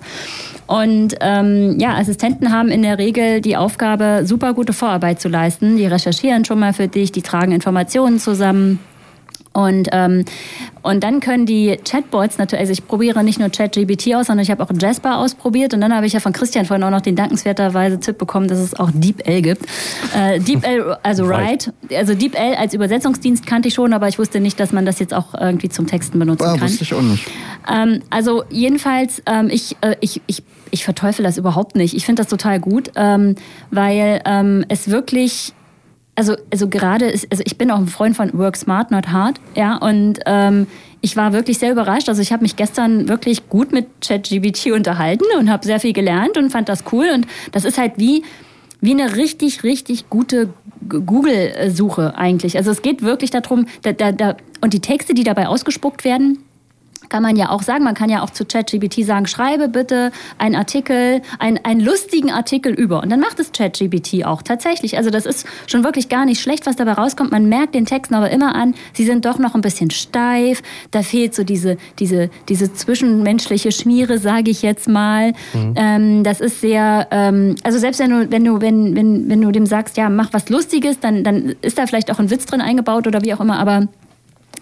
und ähm, ja, Assistenten haben in der Regel die Aufgabe, super gute Vorarbeit zu leisten. Die recherchieren schon mal für dich, die tragen Informationen zusammen. Und, ähm, und dann können die Chatbots natürlich, also ich probiere nicht nur ChatGBT aus, sondern ich habe auch Jasper ausprobiert und dann habe ich ja von Christian vorhin auch noch den dankenswerterweise Tipp bekommen, dass es auch DeepL gibt. Äh, DeepL, also Right, also DeepL als Übersetzungsdienst kannte ich schon, aber ich wusste nicht, dass man das jetzt auch irgendwie zum Texten benutzen ja, kann. wusste ich auch nicht. Ähm, also jedenfalls, ähm, ich, äh, ich, ich, ich verteufel das überhaupt nicht. Ich finde das total gut, ähm, weil ähm, es wirklich also, also gerade, ist, also ich bin auch ein Freund von Work Smart, Not Hard, ja, und ähm, ich war wirklich sehr überrascht. Also ich habe mich gestern wirklich gut mit ChatGBT unterhalten und habe sehr viel gelernt und fand das cool. Und das ist halt wie, wie eine richtig, richtig gute Google-Suche eigentlich. Also es geht wirklich darum, da, da, da, und die Texte, die dabei ausgespuckt werden, kann man ja auch sagen, man kann ja auch zu ChatGBT sagen, schreibe bitte einen Artikel, einen, einen lustigen Artikel über. Und dann macht es ChatGBT auch tatsächlich. Also das ist schon wirklich gar nicht schlecht, was dabei rauskommt. Man merkt den Texten aber immer an, sie sind doch noch ein bisschen steif. Da fehlt so diese, diese, diese zwischenmenschliche Schmiere, sage ich jetzt mal. Mhm. Ähm, das ist sehr, ähm, also selbst wenn du, wenn du, wenn, wenn, wenn du dem sagst, ja, mach was Lustiges, dann, dann ist da vielleicht auch ein Witz drin eingebaut oder wie auch immer, aber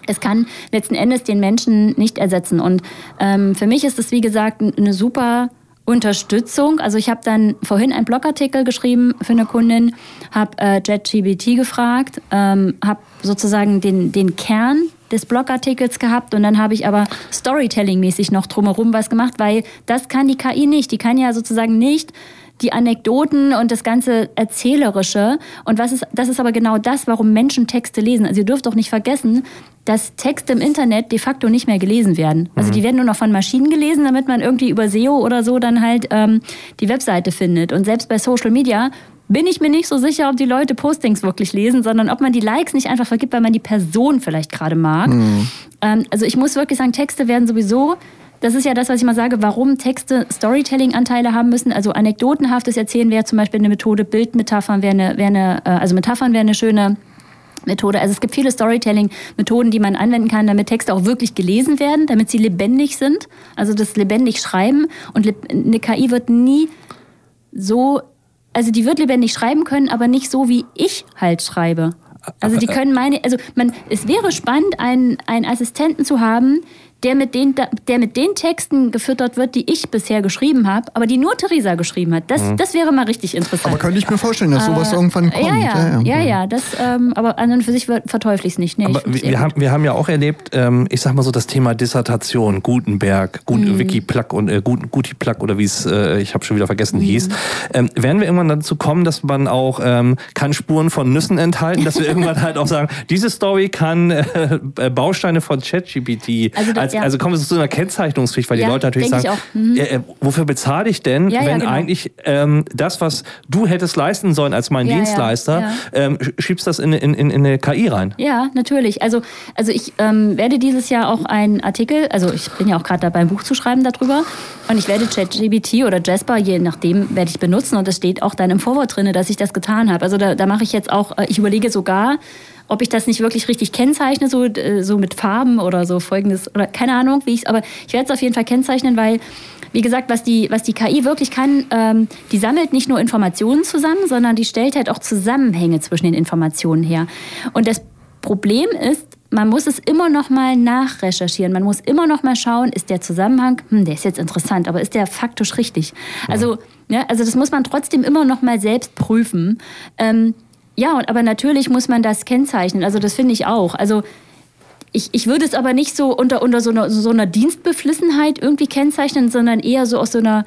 es kann letzten Endes den Menschen nicht ersetzen. Und ähm, für mich ist es, wie gesagt, eine super Unterstützung. Also ich habe dann vorhin einen Blogartikel geschrieben für eine Kundin, habe äh, JetGBT gefragt, ähm, habe sozusagen den, den Kern des Blogartikels gehabt und dann habe ich aber Storytelling-mäßig noch drumherum was gemacht, weil das kann die KI nicht. Die kann ja sozusagen nicht die Anekdoten und das ganze Erzählerische. Und was ist, das ist aber genau das, warum Menschen Texte lesen. Also ihr dürft auch nicht vergessen, dass Texte im Internet de facto nicht mehr gelesen werden. Also die mhm. werden nur noch von Maschinen gelesen, damit man irgendwie über SEO oder so dann halt ähm, die Webseite findet. Und selbst bei Social Media bin ich mir nicht so sicher, ob die Leute Postings wirklich lesen, sondern ob man die Likes nicht einfach vergibt, weil man die Person vielleicht gerade mag. Mhm. Ähm, also ich muss wirklich sagen, Texte werden sowieso das ist ja das, was ich mal sage, warum Texte Storytelling-Anteile haben müssen. Also anekdotenhaftes Erzählen wäre zum Beispiel eine Methode, Bildmetaphern wäre eine, wäre eine äh, also Metaphern wäre eine schöne Methode. Also es gibt viele Storytelling-Methoden, die man anwenden kann, damit Texte auch wirklich gelesen werden, damit sie lebendig sind. Also das lebendig schreiben. Und eine KI wird nie so, also die wird lebendig schreiben können, aber nicht so, wie ich halt schreibe. Also die können meine, also man, es wäre spannend, einen, einen Assistenten zu haben, der mit, den, der mit den Texten gefüttert wird, die ich bisher geschrieben habe, aber die nur Theresa geschrieben hat. Das, mhm. das wäre mal richtig interessant. Aber könnte ich mir vorstellen, dass sowas äh, irgendwann kommt. Ja, ja, ja, ja, ja das, ähm, aber an und für sich verteufle ich es nicht. Nee, aber wir, wir haben, wir haben ja auch erlebt, ähm, ich sag mal so, das Thema Dissertation, Gutenberg, Gut, mhm. Wikiplug und äh, Gut, Gutiplug oder wie es, äh, ich habe schon wieder vergessen, mhm. hieß. Ähm, werden wir irgendwann dazu kommen, dass man auch ähm, kann Spuren von Nüssen enthalten, dass wir *laughs* irgendwann halt auch sagen, diese Story kann äh, Bausteine von ChatGPT also als, ja. also kommen wir zu einer Kennzeichnungspflicht, weil ja, die Leute natürlich sagen, mhm. äh, wofür bezahle ich denn, ja, wenn genau. eigentlich ähm, das, was du hättest leisten sollen als mein Dienstleister, ähm, schiebst das in, in, in, in eine KI rein? Ja, natürlich. Also, also ich ähm, werde dieses Jahr auch einen Artikel, also ich bin ja auch gerade dabei, ein Buch zu schreiben darüber und ich werde ChatGBT oder Jasper, je nachdem, werde ich benutzen und es steht auch dann im Vorwort drin, dass ich das getan habe. Also da, da mache ich jetzt auch, äh, ich überlege sogar, ob ich das nicht wirklich richtig kennzeichne, so, äh, so mit Farben oder so folgendes, oder keine Ahnung, wie ich es, aber ich werde es auf jeden Fall kennzeichnen, weil, wie gesagt, was die, was die KI wirklich kann, ähm, die sammelt nicht nur Informationen zusammen, sondern die stellt halt auch Zusammenhänge zwischen den Informationen her. Und das Problem ist, man muss es immer noch mal nachrecherchieren. Man muss immer noch mal schauen, ist der Zusammenhang, hm, der ist jetzt interessant, aber ist der faktisch richtig? Also, ja, also das muss man trotzdem immer noch mal selbst prüfen. Ähm, ja, aber natürlich muss man das kennzeichnen. Also das finde ich auch. Also ich, ich würde es aber nicht so unter, unter so, einer, so einer Dienstbeflissenheit irgendwie kennzeichnen, sondern eher so aus so einer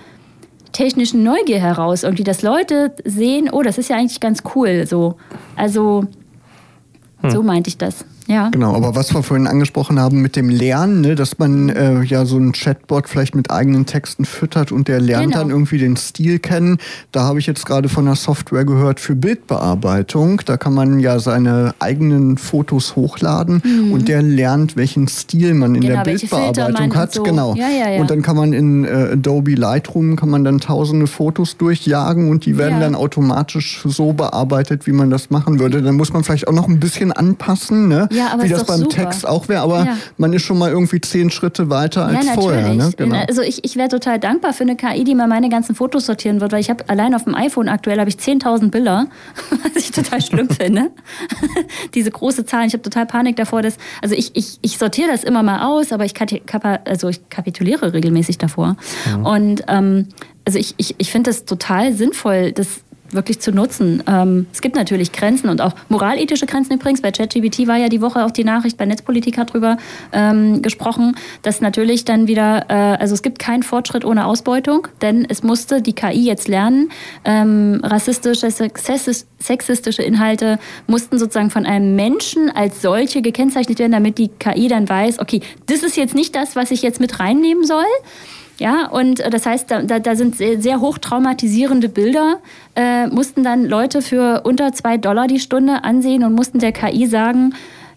technischen Neugier heraus. Irgendwie, dass Leute sehen, oh, das ist ja eigentlich ganz cool. So. Also, hm. so meinte ich das. Ja. Genau, aber was wir vorhin angesprochen haben mit dem Lernen, ne, dass man äh, ja so ein Chatbot vielleicht mit eigenen Texten füttert und der lernt genau. dann irgendwie den Stil kennen. Da habe ich jetzt gerade von einer Software gehört für Bildbearbeitung. Da kann man ja seine eigenen Fotos hochladen mhm. und der lernt, welchen Stil man in genau, der Bildbearbeitung hat. So. Genau. Ja, ja, ja. Und dann kann man in äh, Adobe Lightroom kann man dann tausende Fotos durchjagen und die werden dann automatisch so bearbeitet, wie man das machen würde. Dann muss man vielleicht auch noch ein bisschen anpassen. Ne? Ja, aber wie das beim super. Text auch wäre, aber ja. man ist schon mal irgendwie zehn Schritte weiter als ja, vorher. Ne? Genau. Also ich, ich wäre total dankbar für eine KI, die mal meine ganzen Fotos sortieren wird, weil ich habe allein auf dem iPhone aktuell habe ich 10.000 Bilder, *laughs* was ich total schlimm *laughs* finde. *laughs* Diese große Zahl, ich habe total Panik davor, dass also ich, ich, ich sortiere das immer mal aus, aber ich, also ich kapituliere regelmäßig davor. Ja. Und ähm, also ich, ich, ich finde das total sinnvoll, dass wirklich zu nutzen. Ähm, es gibt natürlich Grenzen und auch moralethische Grenzen übrigens. Bei ChatGPT war ja die Woche auch die Nachricht, bei Netzpolitik hat drüber ähm, gesprochen, dass natürlich dann wieder, äh, also es gibt keinen Fortschritt ohne Ausbeutung, denn es musste die KI jetzt lernen. Ähm, rassistische, sexistische Inhalte mussten sozusagen von einem Menschen als solche gekennzeichnet werden, damit die KI dann weiß, okay, das ist jetzt nicht das, was ich jetzt mit reinnehmen soll. Ja, und äh, das heißt, da, da sind sehr, sehr hoch traumatisierende Bilder, äh, mussten dann Leute für unter zwei Dollar die Stunde ansehen und mussten der KI sagen,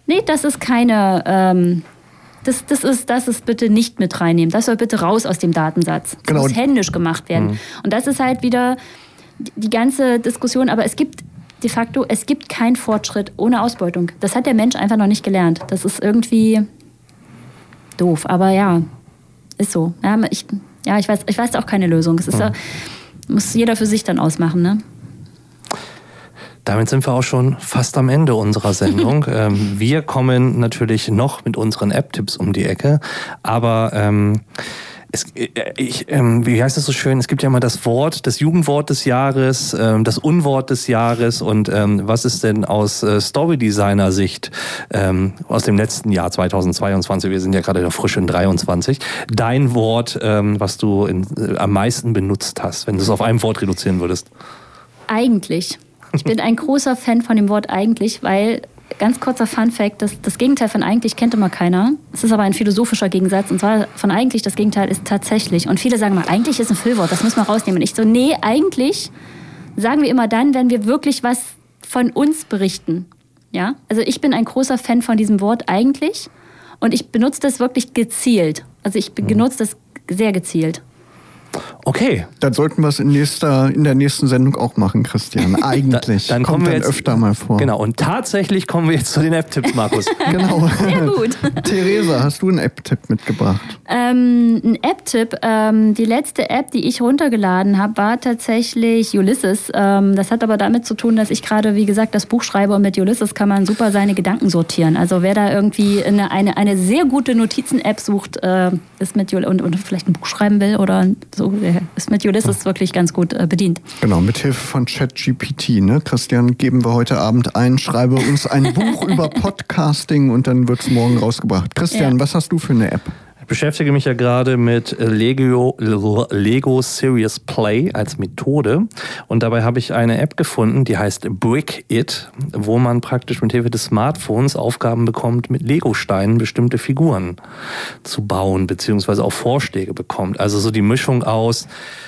nee, das ist keine, ähm, das, das, ist, das ist bitte nicht mit reinnehmen. Das soll bitte raus aus dem Datensatz. Das genau. muss händisch gemacht werden. Mhm. Und das ist halt wieder die ganze Diskussion. Aber es gibt de facto, es gibt keinen Fortschritt ohne Ausbeutung. Das hat der Mensch einfach noch nicht gelernt. Das ist irgendwie doof. Aber ja, ist so. Ja, ich, ja, ich, weiß, ich weiß auch keine Lösung. Es ist, ja. muss jeder für sich dann ausmachen. Ne? Damit sind wir auch schon fast am Ende unserer Sendung. *laughs* ähm, wir kommen natürlich noch mit unseren App-Tipps um die Ecke, aber ähm, es, äh, ich, ähm, wie heißt das so schön? Es gibt ja immer das Wort, das Jugendwort des Jahres, ähm, das Unwort des Jahres und ähm, was ist denn aus äh, Story-Designer-Sicht ähm, aus dem letzten Jahr 2022, wir sind ja gerade frisch in 23, dein Wort, ähm, was du in, äh, am meisten benutzt hast, wenn du es auf einem Wort reduzieren würdest? Eigentlich. Ich bin ein großer Fan von dem Wort eigentlich, weil ganz kurzer Fun Fact, das, das Gegenteil von eigentlich kennt immer keiner. Es ist aber ein philosophischer Gegensatz. Und zwar von eigentlich, das Gegenteil ist tatsächlich. Und viele sagen mal, eigentlich ist ein Füllwort, das müssen wir rausnehmen. Und ich so, nee, eigentlich sagen wir immer dann, wenn wir wirklich was von uns berichten. Ja? Also ich bin ein großer Fan von diesem Wort eigentlich. Und ich benutze das wirklich gezielt. Also ich benutze das sehr gezielt. Okay. Dann sollten wir es in, nächster, in der nächsten Sendung auch machen, Christian. *laughs* Eigentlich. da, dann kommt kommen wir dann jetzt, öfter mal vor. Genau, und tatsächlich kommen wir jetzt zu den App-Tipps, Markus. *laughs* genau. Sehr gut. *laughs* Theresa, hast du einen App-Tipp mitgebracht? Ähm, ein App-Tipp. Ähm, die letzte App, die ich runtergeladen habe, war tatsächlich Ulysses. Ähm, das hat aber damit zu tun, dass ich gerade, wie gesagt, das Buch schreibe und mit Ulysses kann man super seine Gedanken sortieren. Also wer da irgendwie eine, eine, eine sehr gute Notizen-App sucht, äh, ist mit Ulysses und, und vielleicht ein Buch schreiben will oder so, ist mit Ulysses wirklich ganz gut äh, bedient. Genau, mit Hilfe von ChatGPT. Ne? Christian, geben wir heute Abend ein, schreibe uns ein Buch *laughs* über Podcasting und dann wird es morgen rausgebracht. Christian, ja. was hast du für eine App? Ich beschäftige mich ja gerade mit Lego, Lego Serious Play als Methode und dabei habe ich eine App gefunden, die heißt Brick It, wo man praktisch mit Hilfe des Smartphones Aufgaben bekommt, mit Lego-Steinen bestimmte Figuren zu bauen, beziehungsweise auch Vorschläge bekommt. Also so die Mischung aus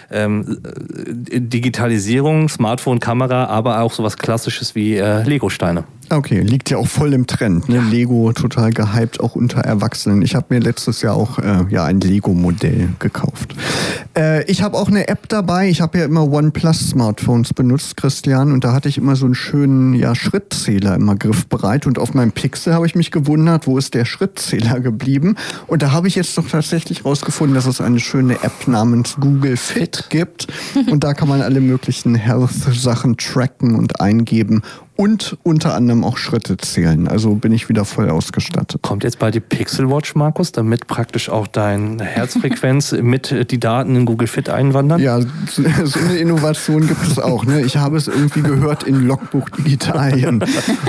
ähm, Digitalisierung, Smartphone, Kamera, aber auch sowas Klassisches wie äh, Lego-Steine. Okay, liegt ja auch voll im Trend. Ne? Lego total gehypt, auch unter Erwachsenen. Ich habe mir letztes Jahr auch äh, ja, ein Lego-Modell gekauft. Äh, ich habe auch eine App dabei. Ich habe ja immer OnePlus-Smartphones benutzt, Christian, und da hatte ich immer so einen schönen ja, Schrittzähler immer griffbereit. Und auf meinem Pixel habe ich mich gewundert, wo ist der Schrittzähler geblieben? Und da habe ich jetzt doch tatsächlich rausgefunden, dass es eine schöne App namens Google Fit gibt. *laughs* Und da kann man alle möglichen Health-Sachen tracken und eingeben und unter anderem auch Schritte zählen. Also bin ich wieder voll ausgestattet. Kommt jetzt bald die Pixel Watch, Markus, damit praktisch auch deine Herzfrequenz *laughs* mit die Daten in Google Fit einwandern? Ja, so eine Innovation gibt es auch. Ne? Ich habe es irgendwie gehört in Logbuch Digitalien.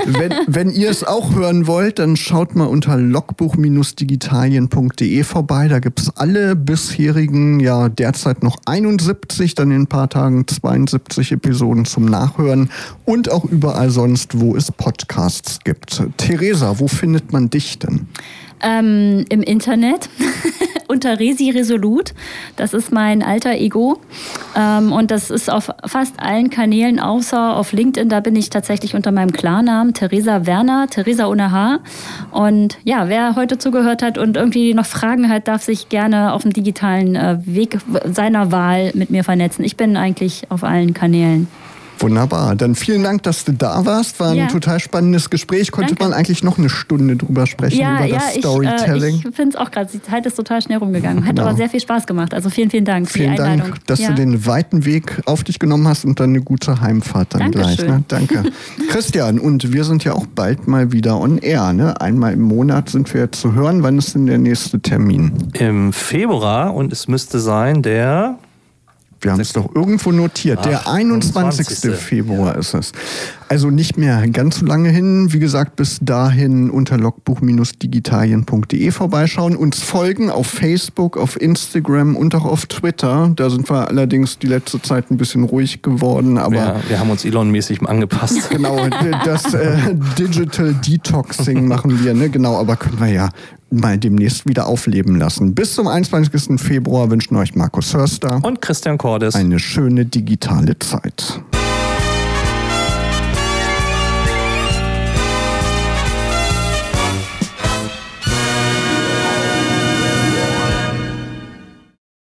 wenn, wenn ihr es auch hören wollt, dann schaut mal unter logbuch-digitalien.de vorbei. Da gibt es alle bisherigen, ja derzeit noch 71, dann in ein paar Tagen 72 Episoden zum Nachhören und auch überall so sonst, wo es Podcasts gibt. Theresa, wo findet man dich denn? Ähm, Im Internet *laughs* unter Resi Resolut. Das ist mein alter Ego. Ähm, und das ist auf fast allen Kanälen, außer auf LinkedIn. Da bin ich tatsächlich unter meinem Klarnamen, Theresa Werner, Theresa ohne H. Und ja, wer heute zugehört hat und irgendwie noch Fragen hat, darf sich gerne auf dem digitalen äh, Weg seiner Wahl mit mir vernetzen. Ich bin eigentlich auf allen Kanälen. Wunderbar. Dann vielen Dank, dass du da warst. War ein ja. total spannendes Gespräch. Konnte Danke. man eigentlich noch eine Stunde drüber sprechen, ja, über ja, das Storytelling. Ich, äh, ich finde es auch gerade, die Zeit ist total schnell rumgegangen. Hat genau. aber sehr viel Spaß gemacht. Also vielen, vielen Dank vielen für die Einladung. Dank, dass du den weiten Weg auf dich genommen hast und dann eine gute Heimfahrt dann Dankeschön. gleich. Ne? Danke. *laughs* Christian, und wir sind ja auch bald mal wieder on air. Ne? Einmal im Monat sind wir zu hören. Wann ist denn der nächste Termin? Im Februar und es müsste sein der Wir haben es doch irgendwo notiert. Ach, der 21. 20. Februar ja. ist es. Also nicht mehr ganz so lange hin. Wie gesagt, bis dahin unter logbuch-digitalien.de vorbeischauen, uns folgen auf Facebook, auf Instagram und auch auf Twitter. Da sind wir allerdings die letzte Zeit ein bisschen ruhig geworden. Aber ja, wir haben uns Elon-mäßig angepasst. *laughs* Genau, das äh, Digital Detoxing machen wir. Ne? Genau, aber können wir ja mal demnächst wieder aufleben lassen. Bis zum 21. Februar wünschen euch Markus Hörster und Christian Cordes eine schöne digitale Zeit.